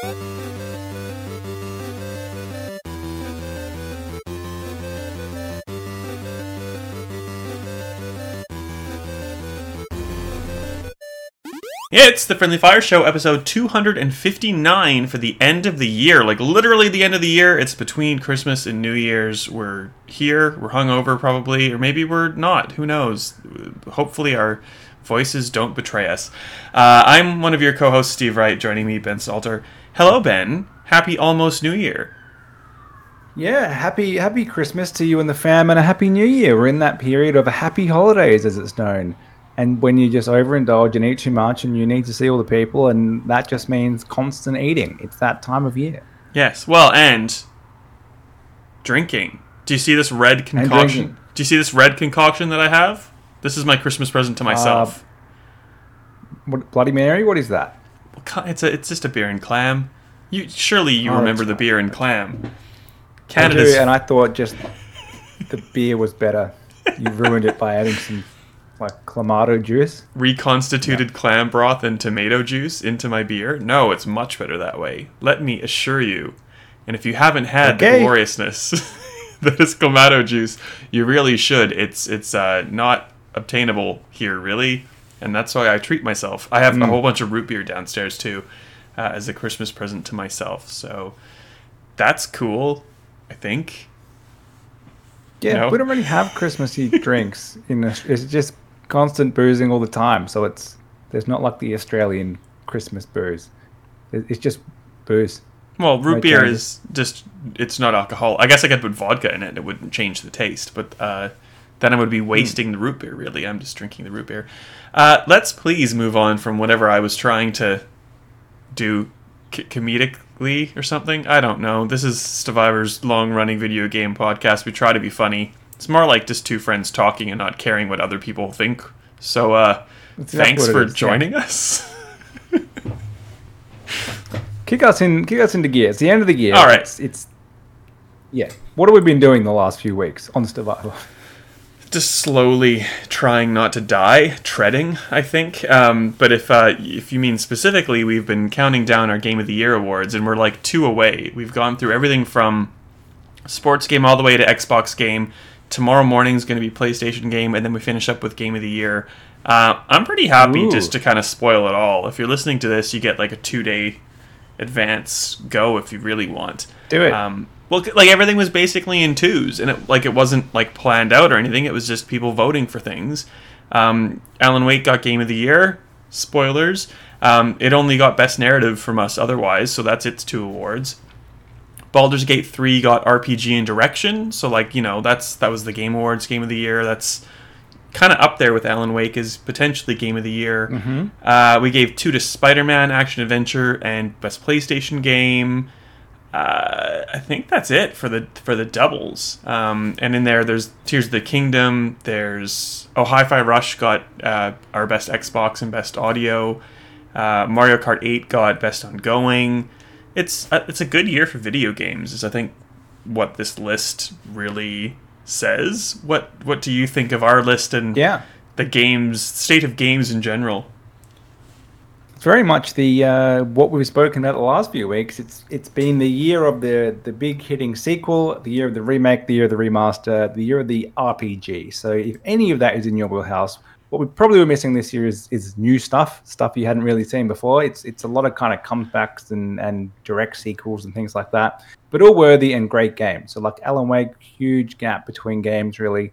It's the Friendly Fire Show, episode 259 for the end of the year. Like, literally the end of the year. It's between Christmas and New Year's. We're here. We're hungover, probably. Or maybe we're not. Who knows? Hopefully, our voices don't betray us. Uh, I'm one of your co hosts, Steve Wright. Joining me, Ben Salter. Hello, Ben. Happy almost New Year. Yeah, happy happy Christmas to you and the fam, and a happy New Year. We're in that period of a happy holidays, as it's known. And when you just overindulge and eat too much, and you need to see all the people, and that just means constant eating. It's that time of year. Yes. Well, and drinking. Do you see this red concoction? Do you see this red concoction that I have? This is my Christmas present to uh, myself. What, Bloody Mary? What is that? It's a, it's just a beer and clam. You surely you Oh, remember the beer and clam. I do, and I thought just the beer was better. You ruined it by adding some like clamato juice. reconstituted clam broth and tomato juice into my beer. No, it's much better that way. Let me assure you. And if you haven't had the gloriousness that is clamato juice, you really should. It's it's uh, not obtainable here, really, and that's why I treat myself. I have a whole bunch of root beer downstairs too, uh, as a Christmas present to myself. So that's cool. I think. Yeah, No. we don't really have Christmassy drinks in this. It's just constant boozing all the time. So it's there's not like the Australian Christmas booze. It's just booze. Well, root No beer changes. is just it's not alcohol. I guess I could put vodka in it and it wouldn't change the taste, but uh, then I would Hmm. be wasting the root beer really. I'm just drinking the root beer. Uh, let's please move on from whatever I was trying to do c- comedically or something. I don't know. This is Stevivor's long-running video game podcast. We try to be funny. It's more like just two friends talking and not caring what other people think. So, uh, thanks for is, yeah. joining us. Kick us in. Kick us into gear. It's the end of the year. All right. It's, it's yeah. What have we been doing the last few weeks on Survivor? Just slowly trying not to die, treading. I think. Um, but if uh, if you mean specifically, we've been counting down our Game of the Year awards, and we're like two away. We've gone through everything from sports game all the way to Xbox game. Tomorrow morning is going to be PlayStation game, and then we finish up with Game of the Year. Uh, I'm pretty happy Ooh. just to kind of spoil it all. If you're listening to this, you get like a two day advance go if you really want. Do it. Um, well, like everything was basically in twos, and it like it wasn't like planned out or anything. It was just people voting for things. Um, Alan Wake got Game of the Year. Spoilers. Um, it only got Best Narrative from us otherwise, so that's its two awards. Baldur's Gate 3 got RPG and Direction, so like you know that's that was the Game Awards Game of the Year. That's kind of up there with Alan Wake as potentially Game of the Year. Uh, we gave two to Spider-Man Action Adventure and Best PlayStation Game. Uh, I think that's it for the for the doubles. Um, and in there, there's Tears of the Kingdom. There's oh, Hi-Fi Rush got uh, our best Xbox and best audio. Uh, Mario Kart 8 got best ongoing. It's uh, it's a good year for video games. Is I think what this list really says. What what do you think of our list and yeah. the games state of games in general? It's very much the uh, what we've spoken about the last few weeks. It's it's been the year of the the big hitting sequel, the year of the remake, the year of the remaster, the year of the RPG. So if any of that is in your wheelhouse, what we probably were missing this year is is new stuff, stuff you hadn't really seen before. It's it's a lot of kind of comebacks and and direct sequels and things like that, but all worthy and great games. So like Alan Wake, huge gap between games really.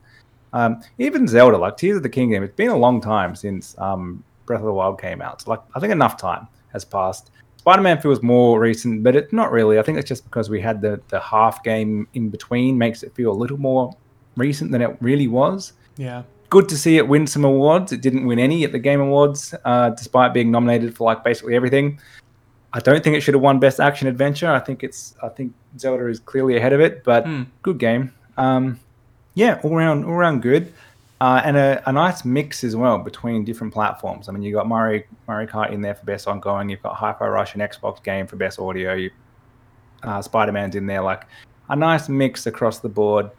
Um, even Zelda, like Tears of the Kingdom, it's been a long time since um, Breath of the Wild came out. So like I think enough time has passed. Spider-Man feels more recent, but it's not really. I think it's just because we had the the half game in between makes it feel a little more recent than it really was. Yeah. Good to see it win some awards. It didn't win any at the Game Awards, uh, despite being nominated for like basically everything. I don't think it should have won Best Action Adventure. I think it's I think Zelda is clearly ahead of it, but Hmm. good game. Um, yeah, all around all around good, uh, and a, a nice mix as well between different platforms. I mean, you've got Mario Mario Kart in there for best ongoing. You've got Hi-Fi Rush and Xbox game for best audio. You, uh, Spider Man's in there, like a nice mix across the board.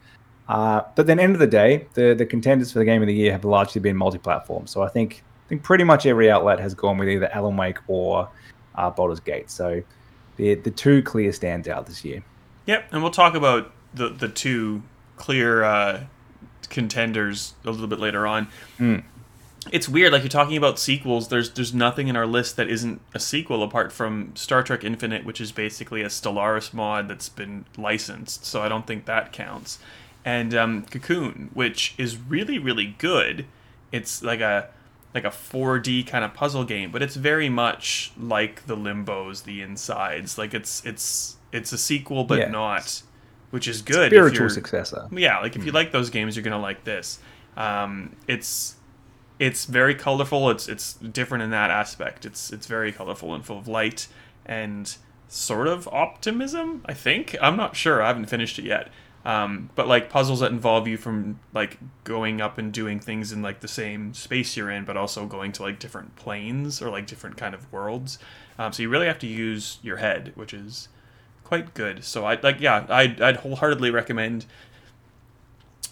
Uh, but then, end of the day, the the contenders for the game of the year have largely been multi-platform. So I think I think pretty much every outlet has gone with either Alan Wake or uh, Baldur's Gate. So the the two clear standout this year. Yep, and we'll talk about the the two clear uh, contenders a little bit later on. Mm. It's weird, like you're talking about sequels. There's there's nothing in our list that isn't a sequel apart from Star Trek Infinite, which is basically a Stellaris mod that's been licensed. So I don't think that counts. And um, Cocoon, which is really really good. It's like a like a 4D kind of puzzle game, but it's very much like the Limbos, the Insides. Like it's it's it's a sequel, but Yeah. not, which is good. if Spiritual successor. yeah, like if you like those games, you're gonna like this. Um, it's it's very colorful. It's it's different in that aspect. It's it's very colorful and full of light and sort of optimism. I think I'm not sure. I haven't finished it yet. Um, but like puzzles that involve you from like going up and doing things in like the same space you're in, but also going to like different planes or like different kind of worlds. Um, so you really have to use your head, which is quite good. So I like yeah, I'd, I'd wholeheartedly recommend.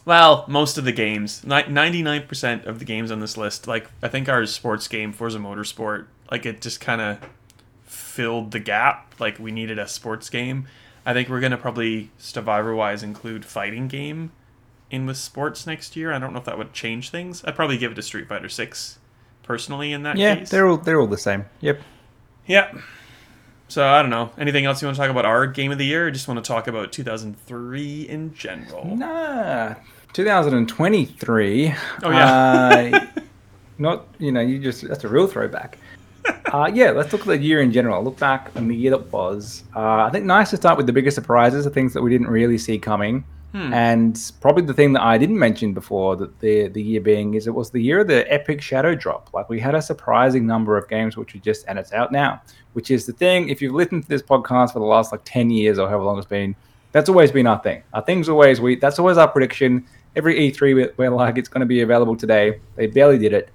Well, most of the games, ninety nine percent of the games on this list, like I think our sports game Forza Motorsport, like it just kind of filled the gap. Like we needed a sports game. I think we're gonna probably Stevivor wise include fighting game in with sports next year. I don't know if that would change things. I'd probably give it to Street Fighter Six personally in that Yeah, case. they're all they're all the same. Yep. Yeah. So I don't know. Anything else you want to talk about our game of the year, or just want to talk about 2003 in general? Nah, 2023. Oh, yeah. Uh, not you know you just that's a real throwback. Uh, yeah, let's look at the year in general. Look back on the year that was. Uh, I think nice to start with the biggest surprises, the things that we didn't really see coming, Hmm. and probably the thing that I didn't mention before that the the year being is it was the year of the epic shadow drop. Like we had a surprising number of games which we just and it's out now, which is the thing. If you've listened to this podcast for the last like ten years or however long it's been, that's always been our thing. Our thing's always we. That's always our prediction. Every E3 we're, we're like it's going to be available today. They barely did it.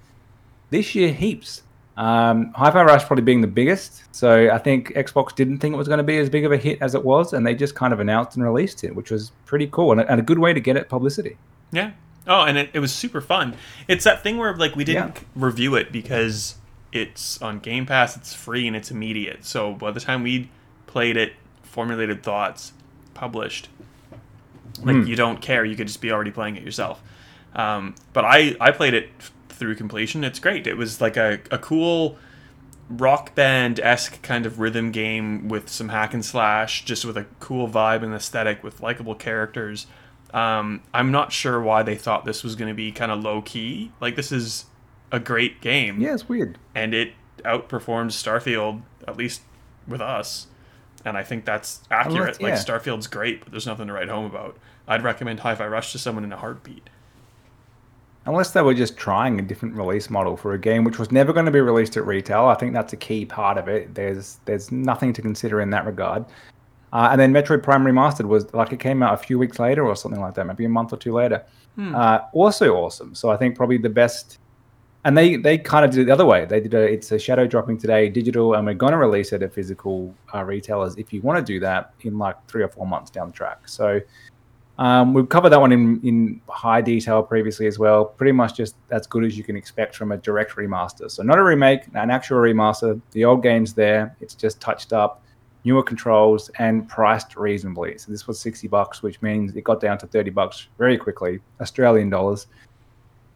This year, heaps. Um, Hi-Fi Rush probably being the biggest. So I think Xbox didn't think it was going to be as big of a hit as it was, and they just kind of announced and released it, which was pretty cool and a, and a good way to get it publicity. Yeah. Oh, and it, it was super fun. It's that thing where like we didn't Yeah. review it because it's on Game Pass, it's free, and it's immediate. So by the time we played it, formulated thoughts, published, like Hmm. you don't care. You could just be already playing it yourself. Um, but I I played it through completion. It's great. It was like a, a cool rock band esque kind of rhythm game with some hack and slash, just with a cool vibe and aesthetic with likable characters. Um, I'm not sure why they thought this was going to be kind of low key. Like this is a great game, Yeah, it's weird. and it outperformed Starfield at least with us. And I think that's accurate. that's- Like. Starfield's great, but there's nothing to write home about. I'd recommend Hi-Fi Rush to someone in a heartbeat. Unless they were just trying a different release model for a game which was never going to be released at retail, I think that's a key part of it. There's there's nothing to consider in that regard. Uh, and then Metroid Prime Remastered was like it came out a few weeks later or something like that, maybe a month or two later. Uh, also awesome. So I think probably the best. And they they kind of did it the other way. They did a it's a shadow dropping today digital, and we're going to release it at physical uh, retailers if you want to do that in like three or four months down the track. So um, we've covered that one in, in high detail previously as well. Pretty much just as good as you can expect from a direct remaster. So not a remake, an actual remaster. The old game's there. It's just touched up, newer controls, and priced reasonably. So this was sixty bucks, which means it got down to thirty bucks very quickly, Australian dollars,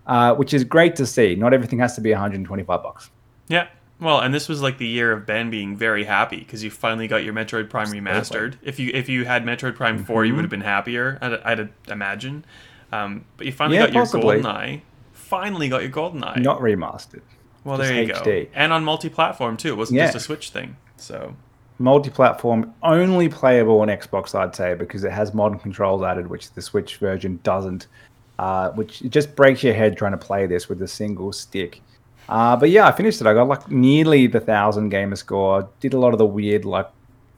uh, which is great to see. Not everything has to be one hundred and twenty-five bucks. Yeah. Well, and this was like the year of Ben being very happy because you finally got your Metroid Prime remastered. If you if you had Metroid Prime 4 you Mhm. would have been happier. I'd, I'd imagine. Um, but you finally Yeah, got your Golden Eye. Finally got your Golden Eye. Not remastered. well, just there you HD. go. And on multi-platform too. It wasn't Yeah. just a Switch thing. So multi-platform only playable on xbox i'd say because it has modern controls added which the switch version doesn't uh, which just breaks your head trying to play this with a single stick uh, but yeah i finished it i got like nearly the thousand gamer score did a lot of the weird like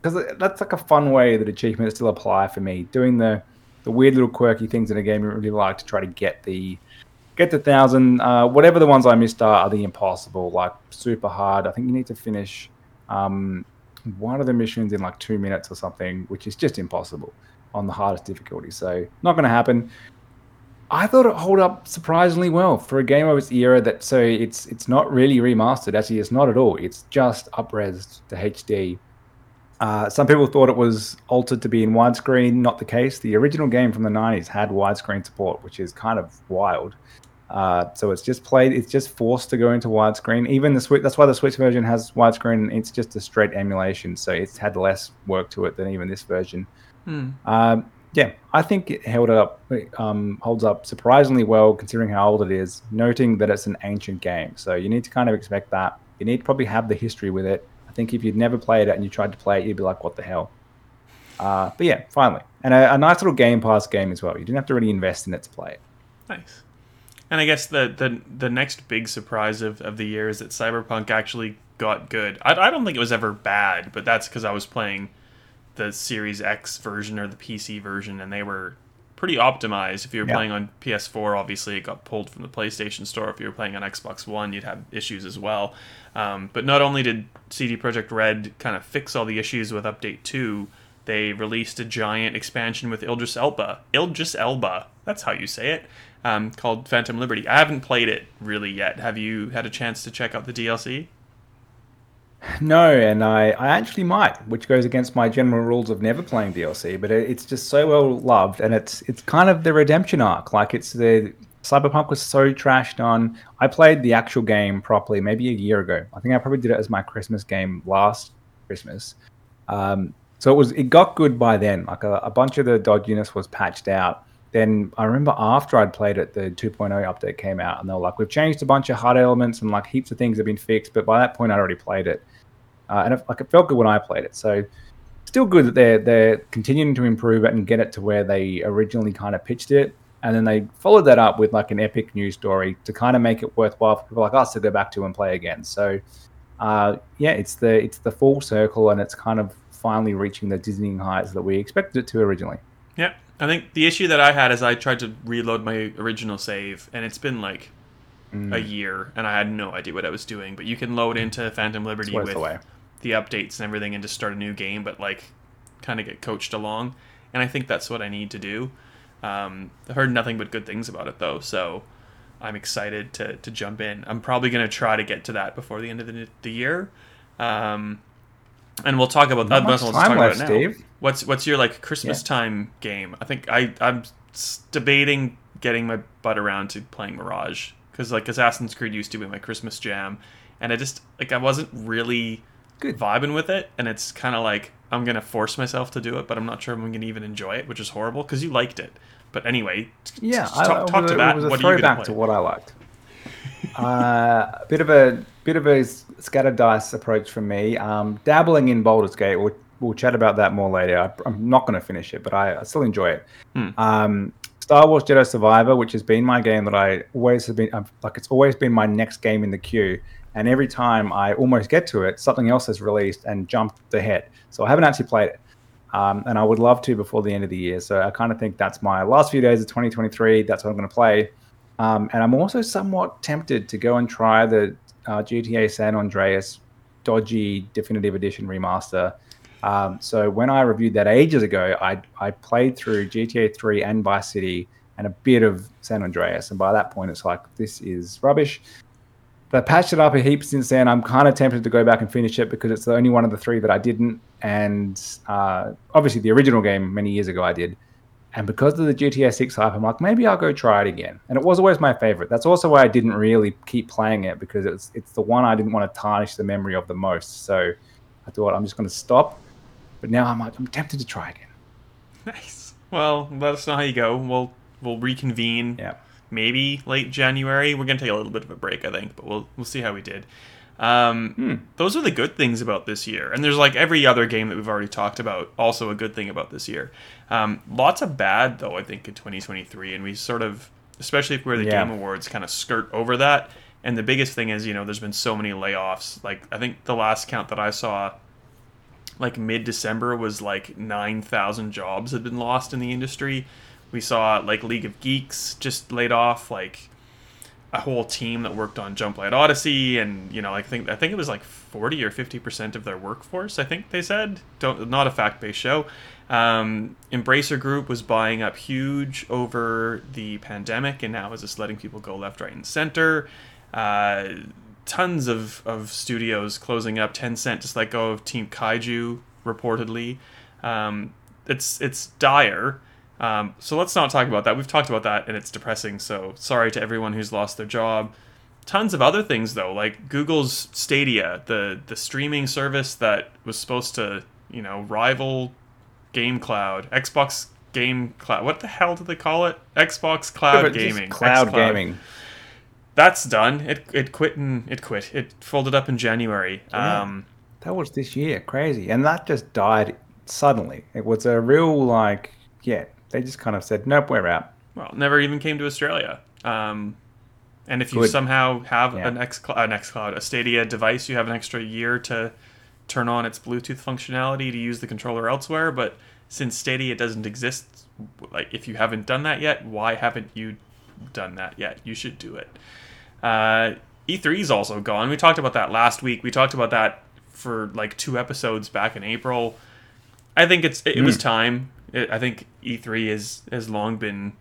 because that's like a fun way that achievements still apply for me doing the the weird little quirky things in a game you really like to try to get the get the thousand uh, whatever the ones i missed are, are the impossible like super hard i think you need to finish um, one of the missions in like two minutes or something, which is just impossible on the hardest difficulty. So not going to happen. I thought it hold up surprisingly well for a game of its era. That so it's it's not really remastered. Actually, it's not at all. It's just upresed to HD. Uh, some people thought it was altered to be in widescreen. Not the case. The original game from the 90s had widescreen support, which is kind of wild. Uh, so it's just played. It's just forced to go into widescreen. Even the Switch. That's why the Switch version has widescreen. It's just a straight emulation, so it's had less work to it than even this version. Um, yeah, I think it held up. Um, holds up surprisingly well considering how old it is. Noting that it's an ancient game, so you need to kind of expect that. You need to probably have the history with it. I think if you'd never played it and you tried to play it, you'd be like, "What the hell?" Uh, but yeah, finally, and a, a nice little Game Pass game as well. You didn't have to really invest in it to play it. Nice. And I guess the the the next big surprise of, of the year is that Cyberpunk actually got good. I, I don't think it was ever bad, but that's because I was playing the Series X version or the PC version, and they were pretty optimized. If you were Yeah. playing on PS4, obviously it got pulled from the PlayStation Store. If you were playing on Xbox One, you'd have issues as well. Um, but not only did CD Projekt Red kind of fix all the issues with Update 2, they released a giant expansion with Idris Elba. Idris Elba, that's how you say it, um, called Phantom Liberty. I haven't played it really yet. Have you had a chance to check out the DLC? No, and I, I actually might, which goes against my general rules of never playing DLC. But it, it's just so well loved, and it's it's kind of the redemption arc. Like it's the Cyberpunk was so trashed on. I played the actual game properly maybe a year ago. I think I probably did it as my Christmas game last Christmas. Um, so it was it got good by then. Like a, a bunch of the dodginess was patched out. Then I remember after I'd played it, the 2.0 update came out, and they were like, "We've changed a bunch of HUD elements and like heaps of things have been fixed." But by that point, I'd already played it, uh, and it, like it felt good when I played it. So still good that they're they're continuing to improve it and get it to where they originally kind of pitched it, and then they followed that up with like an epic news story to kind of make it worthwhile for people like us to go back to and play again. So uh, yeah, it's the it's the full circle, and it's kind of finally reaching the dizzying heights that we expected it to originally. Yeah, I think the issue that I had is I tried to reload my original save, and it's been like Mm. a year, and I had no idea what I was doing. But you can load into Phantom Liberty with the updates and everything, and just start a new game, but like kind of get coached along. And I think that's what I need to do. Um, I've heard nothing but good things about it though, so I'm excited to to jump in. I'm probably gonna try to get to that before the end of the, the year. Um, and we'll talk about Not that. Let's time talk left, about it now. Steve. What's what's your like Christmas Yeah. time game? I think I I'm debating getting my butt around to playing Mirage because like Assassin's Creed used to be my Christmas jam, and I just like I wasn't really Good. vibing with it, and it's kind of like I'm gonna force myself to do it, but I'm not sure I'm gonna even enjoy it, which is horrible because you liked it. But anyway, Yeah, t- I, talk, it talk was, to a- that. It was a what throwback to what I liked. uh, a bit of a bit of a scattered dice approach from me. Um, dabbling in Baldur's Gate. We'll, we'll chat about that more later. I, I'm not going to finish it, but I, I still enjoy it. Hmm. Um, Star Wars Jedi Survivor, which has been my game that I always have been I've, like, it's always been my next game in the queue. And every time I almost get to it, something else has released and jumped ahead. So I haven't actually played it. Um, and I would love to before the end of the year. So I kind of think that's my last few days of 2023. That's what I'm going to play. Um, and I'm also somewhat tempted to go and try the uh, GTA San Andreas dodgy definitive edition remaster. Um, so when I reviewed that ages ago, I, I played through GTA 3 and Vice City and a bit of San Andreas. And by that point, it's like, this is rubbish. They patched it up a heap since then. I'm kind of tempted to go back and finish it because it's the only one of the three that I didn't. And uh, obviously, the original game many years ago I did. And because of the GTA 6 hype, I'm like, maybe I'll go try it again. And it was always my favorite. That's also why I didn't really keep playing it because it's it's the one I didn't want to tarnish the memory of the most. So I thought I'm just going to stop. But now I'm like, I'm tempted to try again. Nice. Well, let us know how you go. We'll we'll reconvene. Yeah. Maybe late January. We're gonna take a little bit of a break, I think, but we'll we'll see how we did. Um, Hmm. Those are the good things about this year, and there's like every other game that we've already talked about. Also, a good thing about this year. Um, lots of bad though, I think, in 2023, and we sort of, especially if we're the Yeah. Game Awards, kind of skirt over that. And the biggest thing is, you know, there's been so many layoffs. Like I think the last count that I saw, like mid December, was like 9,000 jobs had been lost in the industry. We saw like League of Geeks just laid off like a whole team that worked on Jumplight Odyssey, and you know, I think I think it was like 40 or 50 percent of their workforce. I think they said, don't not a fact based show. Um, Embracer Group was buying up huge over the pandemic, and now is just letting people go left, right, and center. Uh, tons of, of studios closing up. Tencent just let go of Team Kaiju reportedly. Um, it's it's dire. Um, so let's not talk about that. We've talked about that, and it's depressing. So sorry to everyone who's lost their job. Tons of other things though, like Google's Stadia, the the streaming service that was supposed to you know rival Game Cloud, Xbox Game Cloud. What the hell do they call it? Xbox Cloud Yeah, Gaming. Cloud gaming. That's done. It it quit and it quit. It folded up in January. Yeah. Um, That was this year, crazy, and that just died suddenly. It was a real like, yeah, they just kind of said, nope, we're out. well, never even came to Australia. Um, and if you Good. somehow have Yeah. an X an XCloud, a Stadia device, you have an extra year to turn on its Bluetooth functionality to use the controller elsewhere. But since Stadia doesn't exist, like if you haven't done that yet, why haven't you done that yet? You should do it. Uh, E3 is also gone. We talked about that last week. We talked about that for like two episodes back in April. I think it's it, it was time. I think E3 is has long been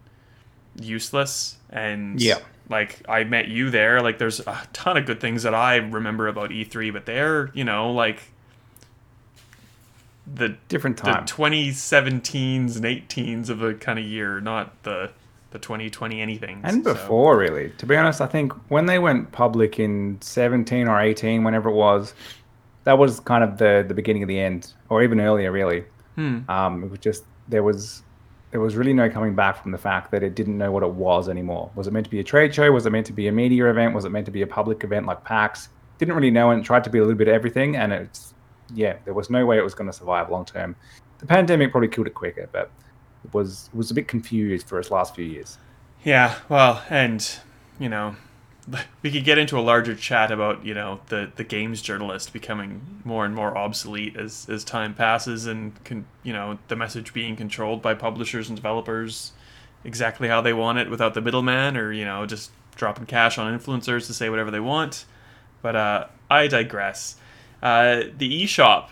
useless and Yeah. like I met you there. Like there's a ton of good things that I remember about E3, but they're you know like the Different the time. 2017s and 18s of a kind of year, not the the 2020 anything. And before, really, to be honest, I think when they went public in 17 or 18, whenever it was, that was kind of the the beginning of the end, or even earlier, really. Hmm. Um, it was just there was there was really no coming back from the fact that it didn't know what it was anymore. Was it meant to be a trade show? Was it meant to be a media event? Was it meant to be a public event like PAX? Didn't really know and tried to be a little bit of everything, and it's yeah, there was no way it was going to survive long term. The pandemic probably killed it quicker, but it was it was a bit confused for its last few years. Yeah, well, and you know, we could get into a larger chat about you know the the games journalist becoming more and more obsolete as as time passes, and con, you know the message being controlled by publishers and developers exactly how they want it without the middleman, or you know just dropping cash on influencers to say whatever they want. But uh, I digress. Uh, the eShop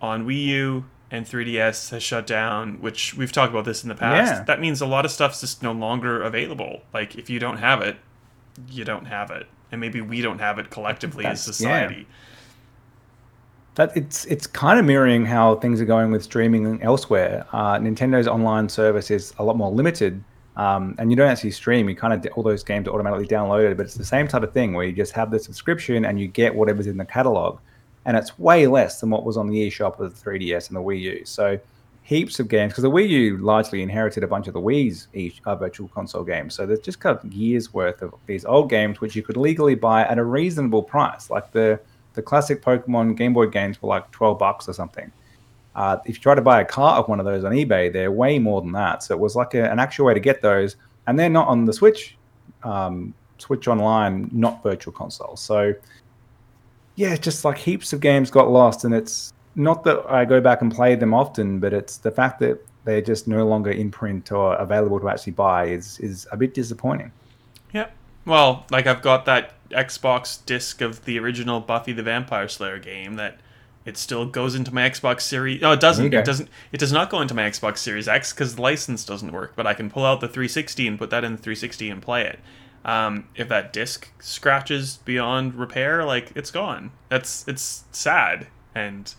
on Wii U and 3DS has shut down, which we've talked about this in the past. Yeah. That means a lot of stuff's just no longer available. Like if you don't have it, you don't have it, and maybe we don't have it collectively as society. That it's it's kind of mirroring how things are going with streaming elsewhere. Uh, Nintendo's online service is a lot more limited, um, and you don't actually stream. You kind of all those games are automatically downloaded, but it's the same type of thing where you just have the subscription and you get whatever's in the catalog, and it's way less than what was on the eShop with the 3DS and the Wii U. So heaps of games because the Wii U largely inherited a bunch of the Wii's e- uh, virtual console games. So there's just got years worth of these old games which you could legally buy at a reasonable price, like the the classic Pokemon Game Boy games were like 12 bucks or something. Uh, if you try to buy a cart of one of those on eBay, they're way more than that. So it was like a, an actual way to get those, and they're not on the Switch, um, Switch Online, not Virtual Console. So yeah, just like heaps of games got lost, and it's not that I go back and play them often, but it's the fact that they're just no longer in print or available to actually buy is is a bit disappointing. Yep. Well, like I've got that Xbox disc of the original Buffy the Vampire Slayer game that it still goes into my Xbox Series. No, it doesn't. Okay. It doesn't. It does not go into my Xbox Series X because the license doesn't work. But I can pull out the 360 and put that in the 360 and play it. Um, if that disc scratches beyond repair, like it's gone. That's it's sad. And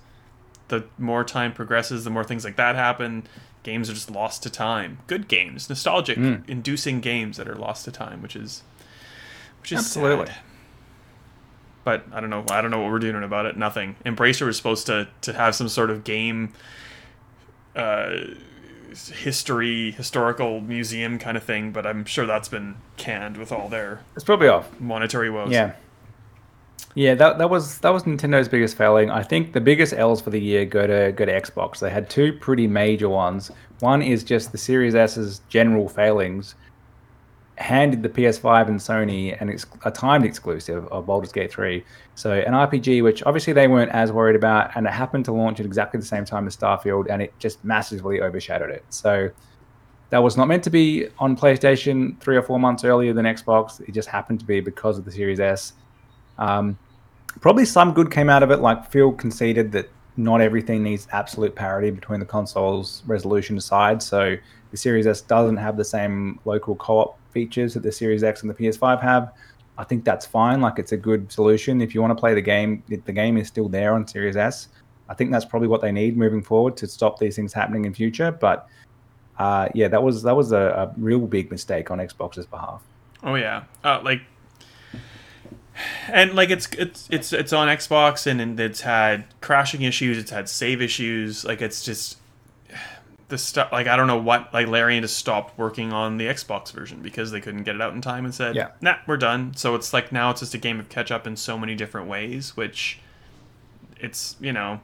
the more time progresses, the more things like that happen. Games are just lost to time. Good games, nostalgic, Mm. inducing games that are lost to time, which is which is Absolutely. sad. But I don't know. I don't know what we're doing about it. Nothing. Embracer was supposed to to have some sort of game, uh, history, historical museum kind of thing. But I'm sure that's been canned with all their It's probably off. monetary woes. Yeah. Yeah, that, that was that was Nintendo's biggest failing. I think the biggest L's for the year go to go to Xbox. They had two pretty major ones. One is just the Series S's general failings handed the PS5 and Sony an ex- a timed exclusive of Baldur's Gate 3. So an RPG which obviously they weren't as worried about, and it happened to launch at exactly the same time as Starfield, and it just massively overshadowed it. So that was not meant to be on PlayStation three or four months earlier than Xbox. It just happened to be because of the Series S. Um, probably some good came out of it. Like Phil conceded that not everything needs absolute parity between the consoles resolution aside. So the Series S doesn't have the same local co-op features that the Series X and the PS5 have. I think that's fine. Like it's a good solution if you want to play the game. The game is still there on Series S. I think that's probably what they need moving forward to stop these things happening in future. But uh, yeah, that was that was a, a, real big mistake on Xbox's behalf. Oh yeah, uh, like and like it's it's it's it's on Xbox and, and it's had crashing issues, it's had save issues, like it's just the stuff like I don't know what like Larian just stopped working on the Xbox version because they couldn't get it out in time and said, yeah. "Nah, we're done." So it's like now it's just a game of catch up in so many different ways, which it's you know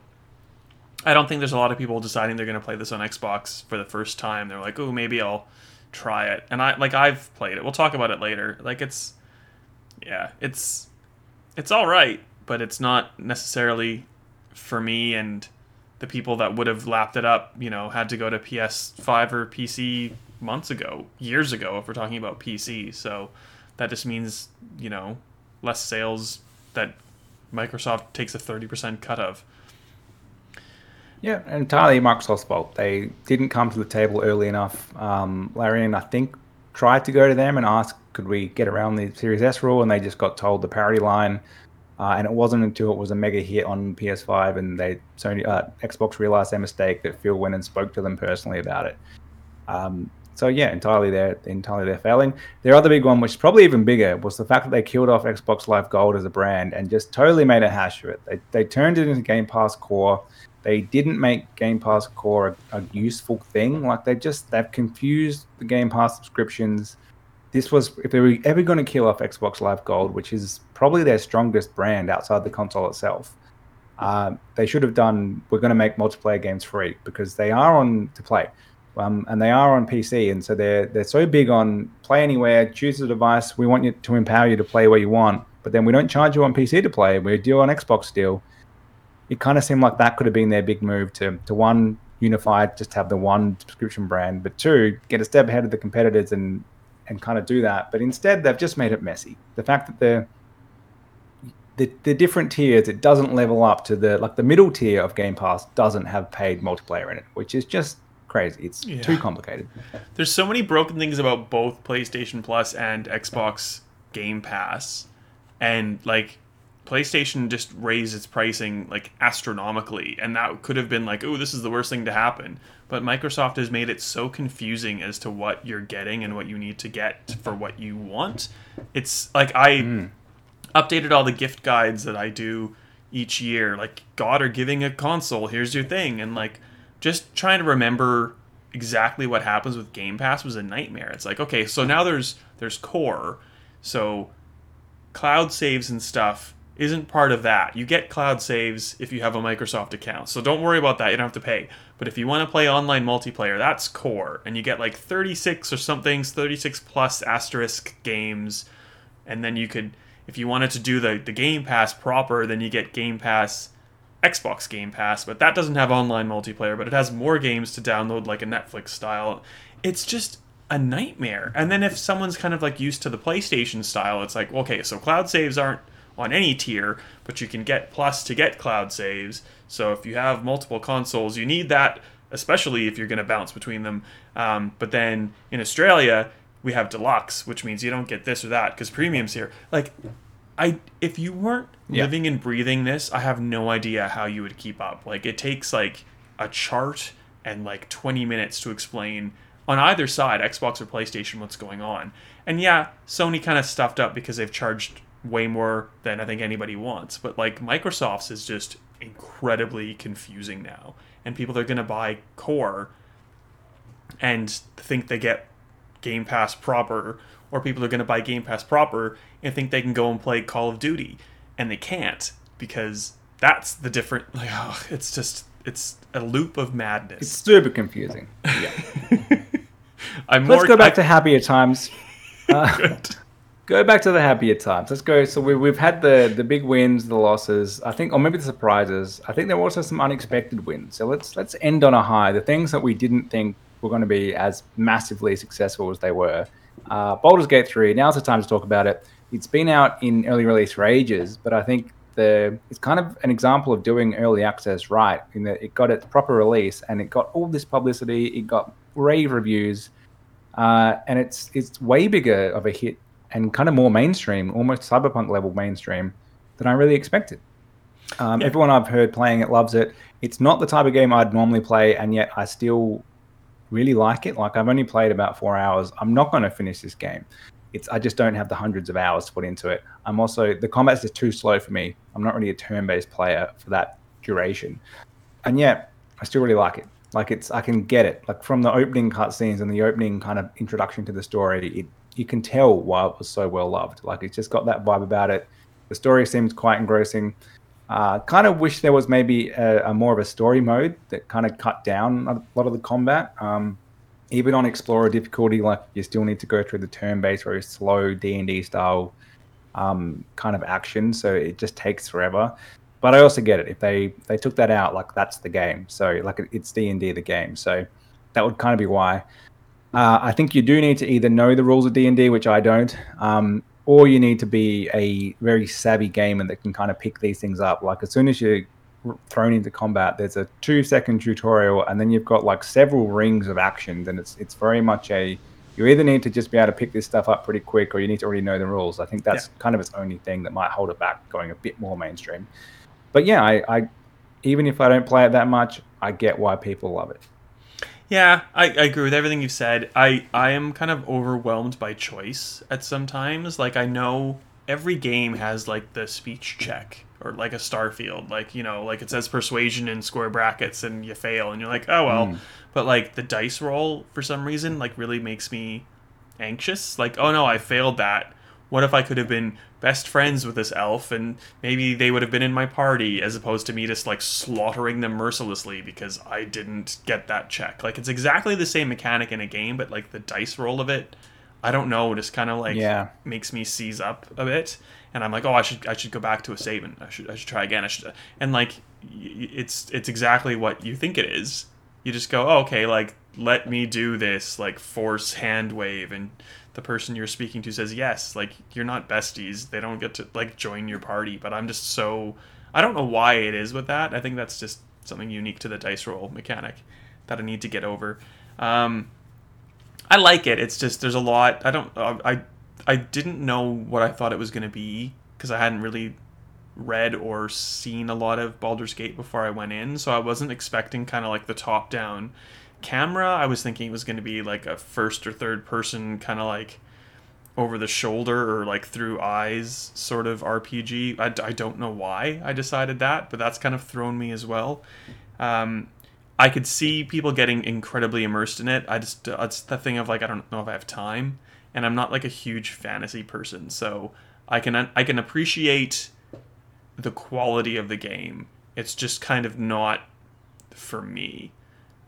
I don't think there's a lot of people deciding they're going to play this on Xbox for the first time. They're like, "Oh, maybe I'll try it." And I like I've played it. We'll talk about it later. Like it's yeah, it's it's all right, but it's not necessarily for me and the people that would have lapped it up, you know, had to go to PS5 or PC months ago, years ago, if we're talking about PC. So that just means, you know, less sales that Microsoft takes a 30% cut of. Yeah, entirely Microsoft's fault. They didn't come to the table early enough. Um, and I think, tried to go to them and ask, could we get around the Series S rule? And they just got told the parity line uh, and it wasn't until it was a mega hit on PS5 and they Sony uh, Xbox realized their mistake that Phil went and spoke to them personally about it. Um, so yeah, entirely their entirely their failing. Their other big one, which is probably even bigger, was the fact that they killed off Xbox Live Gold as a brand and just totally made a hash of it. They they turned it into Game Pass Core. They didn't make Game Pass Core a, a useful thing. Like they just they've confused the Game Pass subscriptions this was if they were ever going to kill off Xbox Live Gold, which is probably their strongest brand outside the console itself. Uh, they should have done. We're going to make multiplayer games free because they are on to play, um, and they are on PC, and so they're they're so big on play anywhere, choose a device. We want you to empower you to play where you want, but then we don't charge you on PC to play. We do on Xbox still. It kind of seemed like that could have been their big move to to one unified, just have the one subscription brand, but two get a step ahead of the competitors and and kind of do that. But instead, they've just made it messy. The fact that they're the, the different tiers, it doesn't level up to the like the middle tier of Game Pass doesn't have paid multiplayer in it, which is just crazy. It's yeah. too complicated. There's so many broken things about both PlayStation Plus and Xbox Game Pass, and like PlayStation just raised its pricing like astronomically, and that could have been like, oh, this is the worst thing to happen. But Microsoft has made it so confusing as to what you're getting and what you need to get for what you want. It's like I mm. updated all the gift guides that I do each year. Like, God are giving a console, here's your thing. And like, just trying to remember exactly what happens with Game Pass was a nightmare. It's like, okay, so now there's there's core. So cloud saves and stuff isn't part of that. You get cloud saves if you have a Microsoft account. So don't worry about that. You don't have to pay. But if you want to play online multiplayer, that's core. And you get like 36 or something, 36 plus asterisk games. And then you could, if you wanted to do the, the Game Pass proper, then you get Game Pass, Xbox Game Pass. But that doesn't have online multiplayer, but it has more games to download like a Netflix style. It's just a nightmare. And then if someone's kind of like used to the PlayStation style, it's like, okay, so cloud saves aren't on any tier, but you can get plus to get cloud saves. So if you have multiple consoles, you need that, especially if you're going to bounce between them. Um, but then in Australia, we have deluxe, which means you don't get this or that because premium's here. Like, I if you weren't yeah. living and breathing this, I have no idea how you would keep up. Like, it takes like a chart and like 20 minutes to explain on either side, Xbox or PlayStation, what's going on. And yeah, Sony kind of stuffed up because they've charged way more than I think anybody wants. But like Microsoft's is just incredibly confusing now, and people are going to buy Core and think they get Game Pass proper, or people are going to buy Game Pass proper and think they can go and play Call of Duty, and they can't because that's the different. Like, oh, it's just it's a loop of madness. It's super confusing. Yeah. I'm Let's more, go back I, to happier times. Uh, go back to the happier times. Let's go. So we, we've had the the big wins, the losses. I think, or maybe the surprises. I think there were also some unexpected wins. So let's let's end on a high. The things that we didn't think were going to be as massively successful as they were. Uh, Baldur's Gate three. Now's the time to talk about it. It's been out in early release for ages, but I think the it's kind of an example of doing early access right. In that it got its proper release and it got all this publicity. It got rave reviews. Uh, and it's it's way bigger of a hit and kind of more mainstream, almost cyberpunk level mainstream than I really expected. Um, yeah. Everyone I've heard playing it loves it. It's not the type of game I'd normally play, and yet I still really like it. Like I've only played about four hours. I'm not going to finish this game. It's I just don't have the hundreds of hours to put into it. I'm also the combat's just too slow for me. I'm not really a turn-based player for that duration, and yet I still really like it. Like it's I can get it. Like from the opening cutscenes and the opening kind of introduction to the story, it you can tell why it was so well loved. Like it's just got that vibe about it. The story seems quite engrossing. Uh, kind of wish there was maybe a, a, more of a story mode that kind of cut down a lot of the combat. Um, even on explorer difficulty, like you still need to go through the turn-based, very slow D and D style um, kind of action, so it just takes forever. But I also get it if they they took that out, like that's the game. So like it's D and D the game, so that would kind of be why. Uh, I think you do need to either know the rules of D and D, which I don't, um, or you need to be a very savvy gamer that can kind of pick these things up. Like as soon as you're thrown into combat, there's a two second tutorial, and then you've got like several rings of actions, and it's it's very much a you either need to just be able to pick this stuff up pretty quick, or you need to already know the rules. I think that's yeah. kind of its only thing that might hold it back going a bit more mainstream. But yeah, I, I even if I don't play it that much, I get why people love it. Yeah, I, I agree with everything you've said. I, I am kind of overwhelmed by choice at some times. Like I know every game has like the speech check or like a starfield like you know like it says persuasion in square brackets and you fail and you're like oh well mm. but like the dice roll for some reason like really makes me anxious like oh no i failed that what if i could have been best friends with this elf and maybe they would have been in my party as opposed to me just like slaughtering them mercilessly because i didn't get that check like it's exactly the same mechanic in a game but like the dice roll of it I don't know, just kind of like yeah. makes me seize up a bit, and I'm like, oh, I should I should go back to a saving. I should I should try again. I should, uh, and like, it's it's exactly what you think it is. You just go, oh, okay, like let me do this, like force hand wave, and the person you're speaking to says yes. Like you're not besties. They don't get to like join your party. But I'm just so I don't know why it is with that. I think that's just something unique to the dice roll mechanic that I need to get over. Um, I like it. It's just there's a lot. I don't. I I didn't know what I thought it was going to be because I hadn't really read or seen a lot of Baldur's Gate before I went in, so I wasn't expecting kind of like the top down camera. I was thinking it was going to be like a first or third person kind of like over the shoulder or like through eyes sort of RPG. I, I don't know why I decided that, but that's kind of thrown me as well. Um, I could see people getting incredibly immersed in it. I just it's the thing of like I don't know if I have time, and I'm not like a huge fantasy person, so I can I can appreciate the quality of the game. It's just kind of not for me,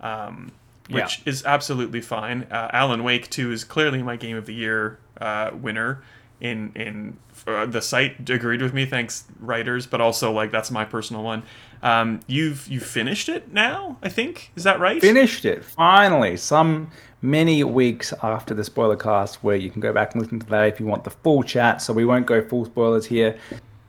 um, which yeah. is absolutely fine. Uh, Alan Wake 2 is clearly my game of the year uh, winner in in uh, the site agreed with me thanks writers but also like that's my personal one. Um, you've you finished it now i think? Is that right? Finished it. Finally some many weeks after the spoiler cast where you can go back and listen to that if you want the full chat so we won't go full spoilers here.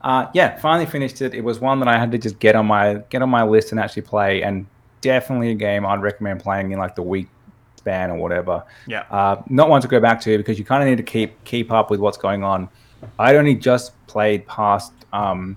Uh, yeah finally finished it. It was one that i had to just get on my get on my list and actually play and definitely a game i'd recommend playing in like the week span or whatever. Yeah. Uh, not one to go back to because you kind of need to keep keep up with what's going on. I'd only just played past um,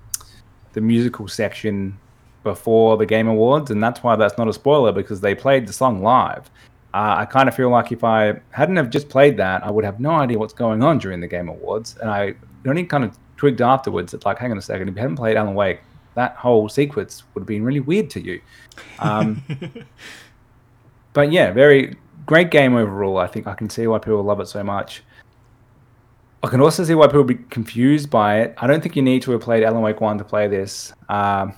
the musical section before the Game Awards, and that's why that's not a spoiler because they played the song live. Uh, I kind of feel like if I hadn't have just played that, I would have no idea what's going on during the Game Awards, and I only kind of twigged afterwards that like, hang on a second, if you hadn't played Alan Wake, that whole sequence would have been really weird to you. Um, but yeah, very great game overall. I think I can see why people love it so much. I can also see why people be confused by it. I don't think you need to have played Alan Wake 1 to play this. Um,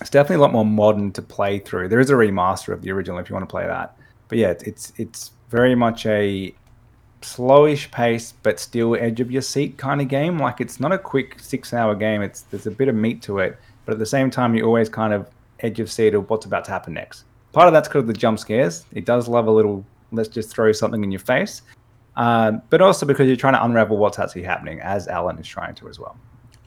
it's definitely a lot more modern to play through. There is a remaster of the original if you want to play that. But yeah, it's it's very much a slowish pace, but still edge of your seat kind of game. Like it's not a quick six hour game. It's there's a bit of meat to it, but at the same time, you're always kind of edge of seat of what's about to happen next. Part of that's because of the jump scares. It does love a little let's just throw something in your face. Uh, but also because you're trying to unravel what's actually happening, as Alan is trying to as well.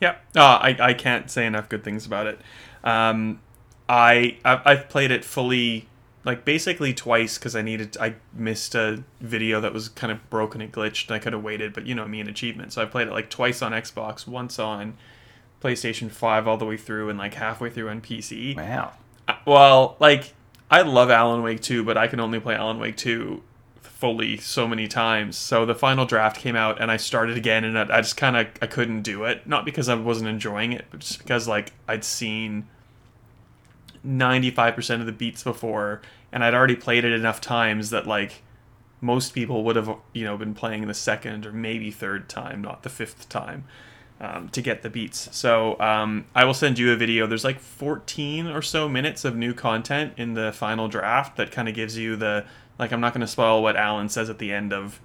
Yeah, uh, I, I can't say enough good things about it. Um, I I've played it fully, like basically twice because I needed I missed a video that was kind of broken and glitched. and I could have waited, but you know me and achievement, so I played it like twice on Xbox, once on PlayStation 5 all the way through and like halfway through on PC. Wow. Uh, Well, like I love Alan Wake 2, but I can only play Alan Wake 2 fully so many times. So the final draft came out and I started again and I I just kind of I couldn't do it. Not because I wasn't enjoying it, but just because like I'd seen 95% of the beats before and I'd already played it enough times that like most people would have you know been playing the second or maybe third time, not the fifth time. Um, to get the beats. So um, I will send you a video. There's like 14 or so minutes of new content in the final draft that kind of gives you the like. I'm not going to spoil what Alan says at the end of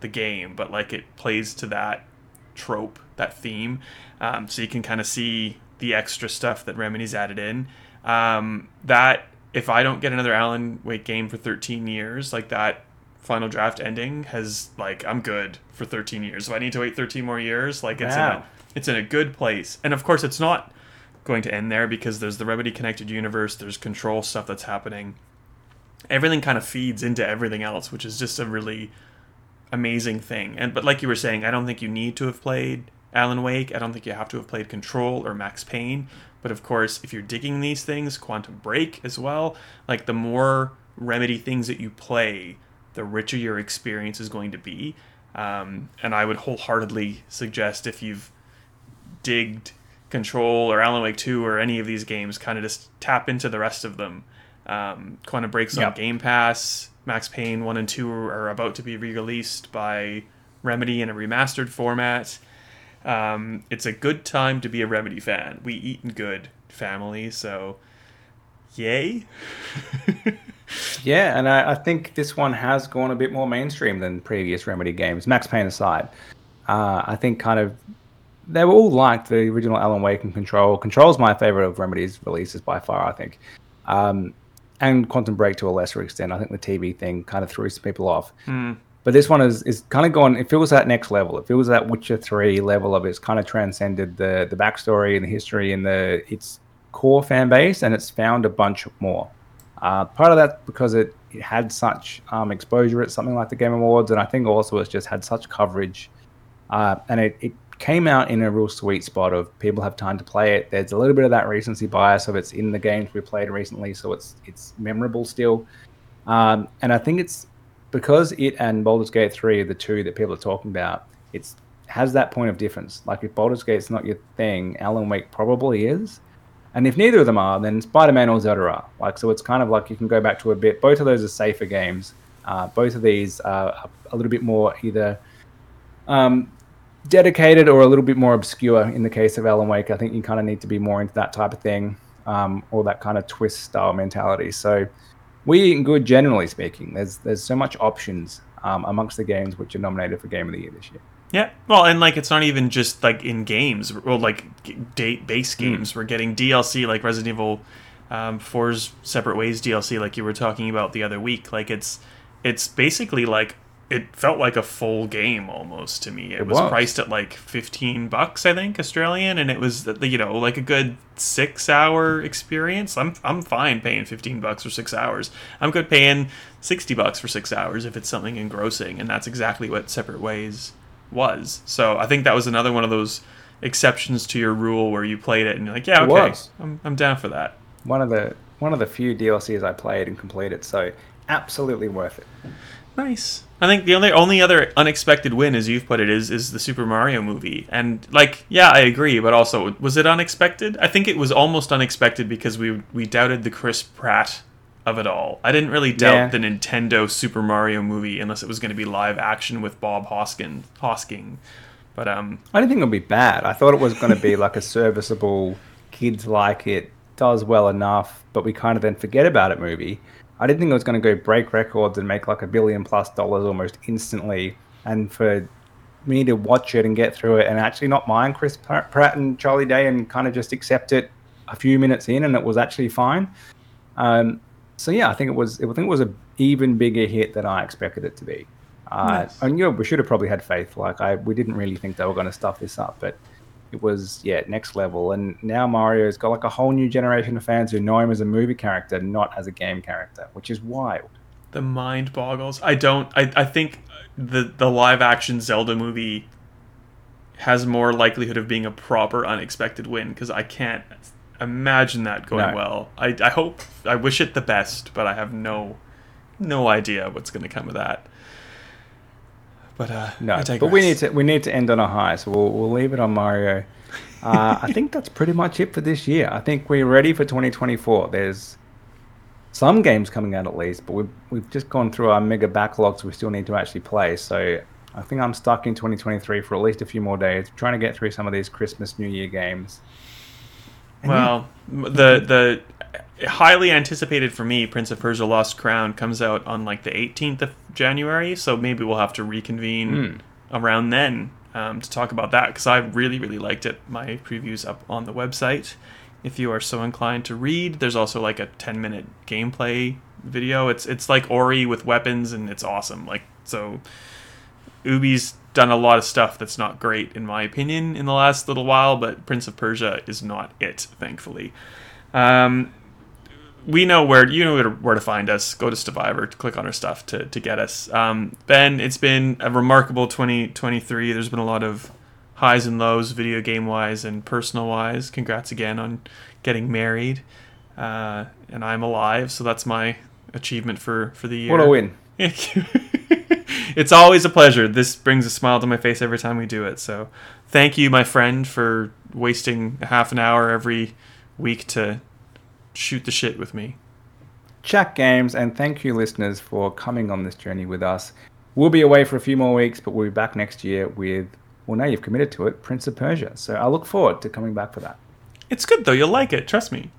the game, but like it plays to that trope, that theme, um, so you can kind of see the extra stuff that Remedy's added in. Um, that if I don't get another Alan Wake game for 13 years, like that final draft ending has like I'm good for 13 years. If I need to wait 13 more years, like it's in a, it's in a good place. And of course, it's not going to end there because there's the Remedy connected universe, there's control stuff that's happening. Everything kind of feeds into everything else, which is just a really amazing thing. And but like you were saying, I don't think you need to have played Alan Wake. I don't think you have to have played Control or Max Payne. But of course, if you're digging these things, Quantum Break as well, like the more Remedy things that you play, the richer your experience is going to be. Um, and I would wholeheartedly suggest if you've digged Control or Alan Wake 2 or any of these games, kind of just tap into the rest of them. Um, Quantum Break's on Game Pass. Max Payne 1 and 2 are about to be re released by Remedy in a remastered format. Um, it's a good time to be a Remedy fan. We eat in good family, so yay. Yeah, and I, I think this one has gone a bit more mainstream than previous Remedy games. Max Payne aside, uh, I think kind of they were all liked the original Alan Wake and Control. Control's my favorite of Remedy's releases by far. I think, um, and Quantum Break to a lesser extent. I think the TV thing kind of threw some people off. But this one is, is kind of gone. It feels that next level. It feels that Witcher Three level of it's kind of transcended the the backstory and the history and the its core fan base, and it's found a bunch more. Uh, part of that because it, it had such um, exposure at something like the Game Awards, and I think also it's just had such coverage, uh, and it, it came out in a real sweet spot of people have time to play it. There's a little bit of that recency bias of it's in the games we played recently, so it's it's memorable still, um, and I think it's because it and Baldur's Gate 3 are the two that people are talking about, it's has that point of difference. Like if Baldur's Gate's not your thing, Alan Wake probably is. And if neither of them are, then Spider-Man or Zelda are. Like so, it's kind of like you can go back to a bit. Both of those are safer games. Uh, both of these are a little bit more either um, dedicated or a little bit more obscure. In the case of Alan Wake, I think you kind of need to be more into that type of thing, um, or that kind of twist style mentality. So we eat good generally speaking. There's there's so much options um, amongst the games which are nominated for Game of the Year this year. Yeah, well, and like it's not even just like in games or like date base games. We're getting DLC like Resident Evil um, 4's Separate Ways DLC, like you were talking about the other week. Like it's it's basically like it felt like a full game almost to me. It, It was, was. priced at like fifteen bucks, I think, Australian, and it was you know like a good six hour experience. I'm I'm fine paying fifteen bucks for six hours. I'm good paying sixty bucks for six hours if it's something engrossing, and that's exactly what Separate Ways was. So I think that was another one of those exceptions to your rule where you played it and you're like, yeah, okay, was. I'm, I'm down for that. One of the one of the few DLCs I played and completed, so absolutely worth it. Nice. I think the only only other unexpected win, as you've put it, is is the Super Mario movie. And like, yeah, I agree, but also, was it unexpected? I think it was almost unexpected because we we doubted the Chris Pratt of it all. I didn't really doubt Yeah. the Nintendo Super Mario movie unless it was going to be live action with Bob Hoskin Hosking. But um, I didn't think it would be bad. I thought it was going to be like a serviceable, kids like it, does well enough, but we kind of then forget about it movie. I didn't think it was going to go break records and make like a billion plus dollars almost instantly. And for me to watch it and get through it and actually not mind Chris Pratt Pratt and Charlie Day and kind of just accept it a few minutes in and it was actually fine. Um, so yeah, I think it was. I think it was an even bigger hit than I expected it to be. Uh, Nice. And you know, we should have probably had faith. Like I, we didn't really think they were going to stuff this up, but it was yeah next level. And now Mario's got like a whole new generation of fans who know him as a movie character, not as a game character, which is wild. the mind boggles. I don't. I, I think the the live action Zelda movie has more likelihood of being a proper unexpected win because I can't imagine that going No. well. I, I hope I wish it the best, but I have no no idea what's going to come of that. But uh, No, I but we need to we need to end on a high, so we'll we'll leave it on Mario. Uh, I think that's pretty much it for this year. I think we're ready for 2024. There's some games coming out at least, but we've we've just gone through our mega backlogs. We still need to actually play. So I think I'm stuck in 2023 for at least a few more days, trying to get through some of these Christmas New Year games. Well, the the highly anticipated for me, Prince of Persia: Lost Crown comes out on like the 18th of January, so maybe we'll have to reconvene Hmm. around then um, to talk about that because I really really liked it. My previews up on the website. If you are so inclined to read, there's also like a 10 minute gameplay video. It's it's like Ori with weapons and it's awesome. Like so, Ubi's done a lot of stuff that's not great in my opinion in the last little while, but Prince of Persia is not it, thankfully. Um, we know where you know where to, find us. Go to Stevivor to click on our stuff to, to get us. Um, ben, it's been a remarkable 2023. There's been a lot of highs and lows, video game wise and personal wise. Congrats again on getting married, uh, and I'm alive, so that's my achievement for for the year. what a win! Thank you. it's always a pleasure. This brings a smile to my face every time we do it. So, thank you, my friend, for wasting half an hour every week to shoot the shit with me. Chat games, and thank you, listeners, for coming on this journey with us. We'll be away for a few more weeks, but we'll be back next year with, well, now you've committed to it, Prince of Persia. So I look forward to coming back for that. It's good though. You'll like it. Trust me.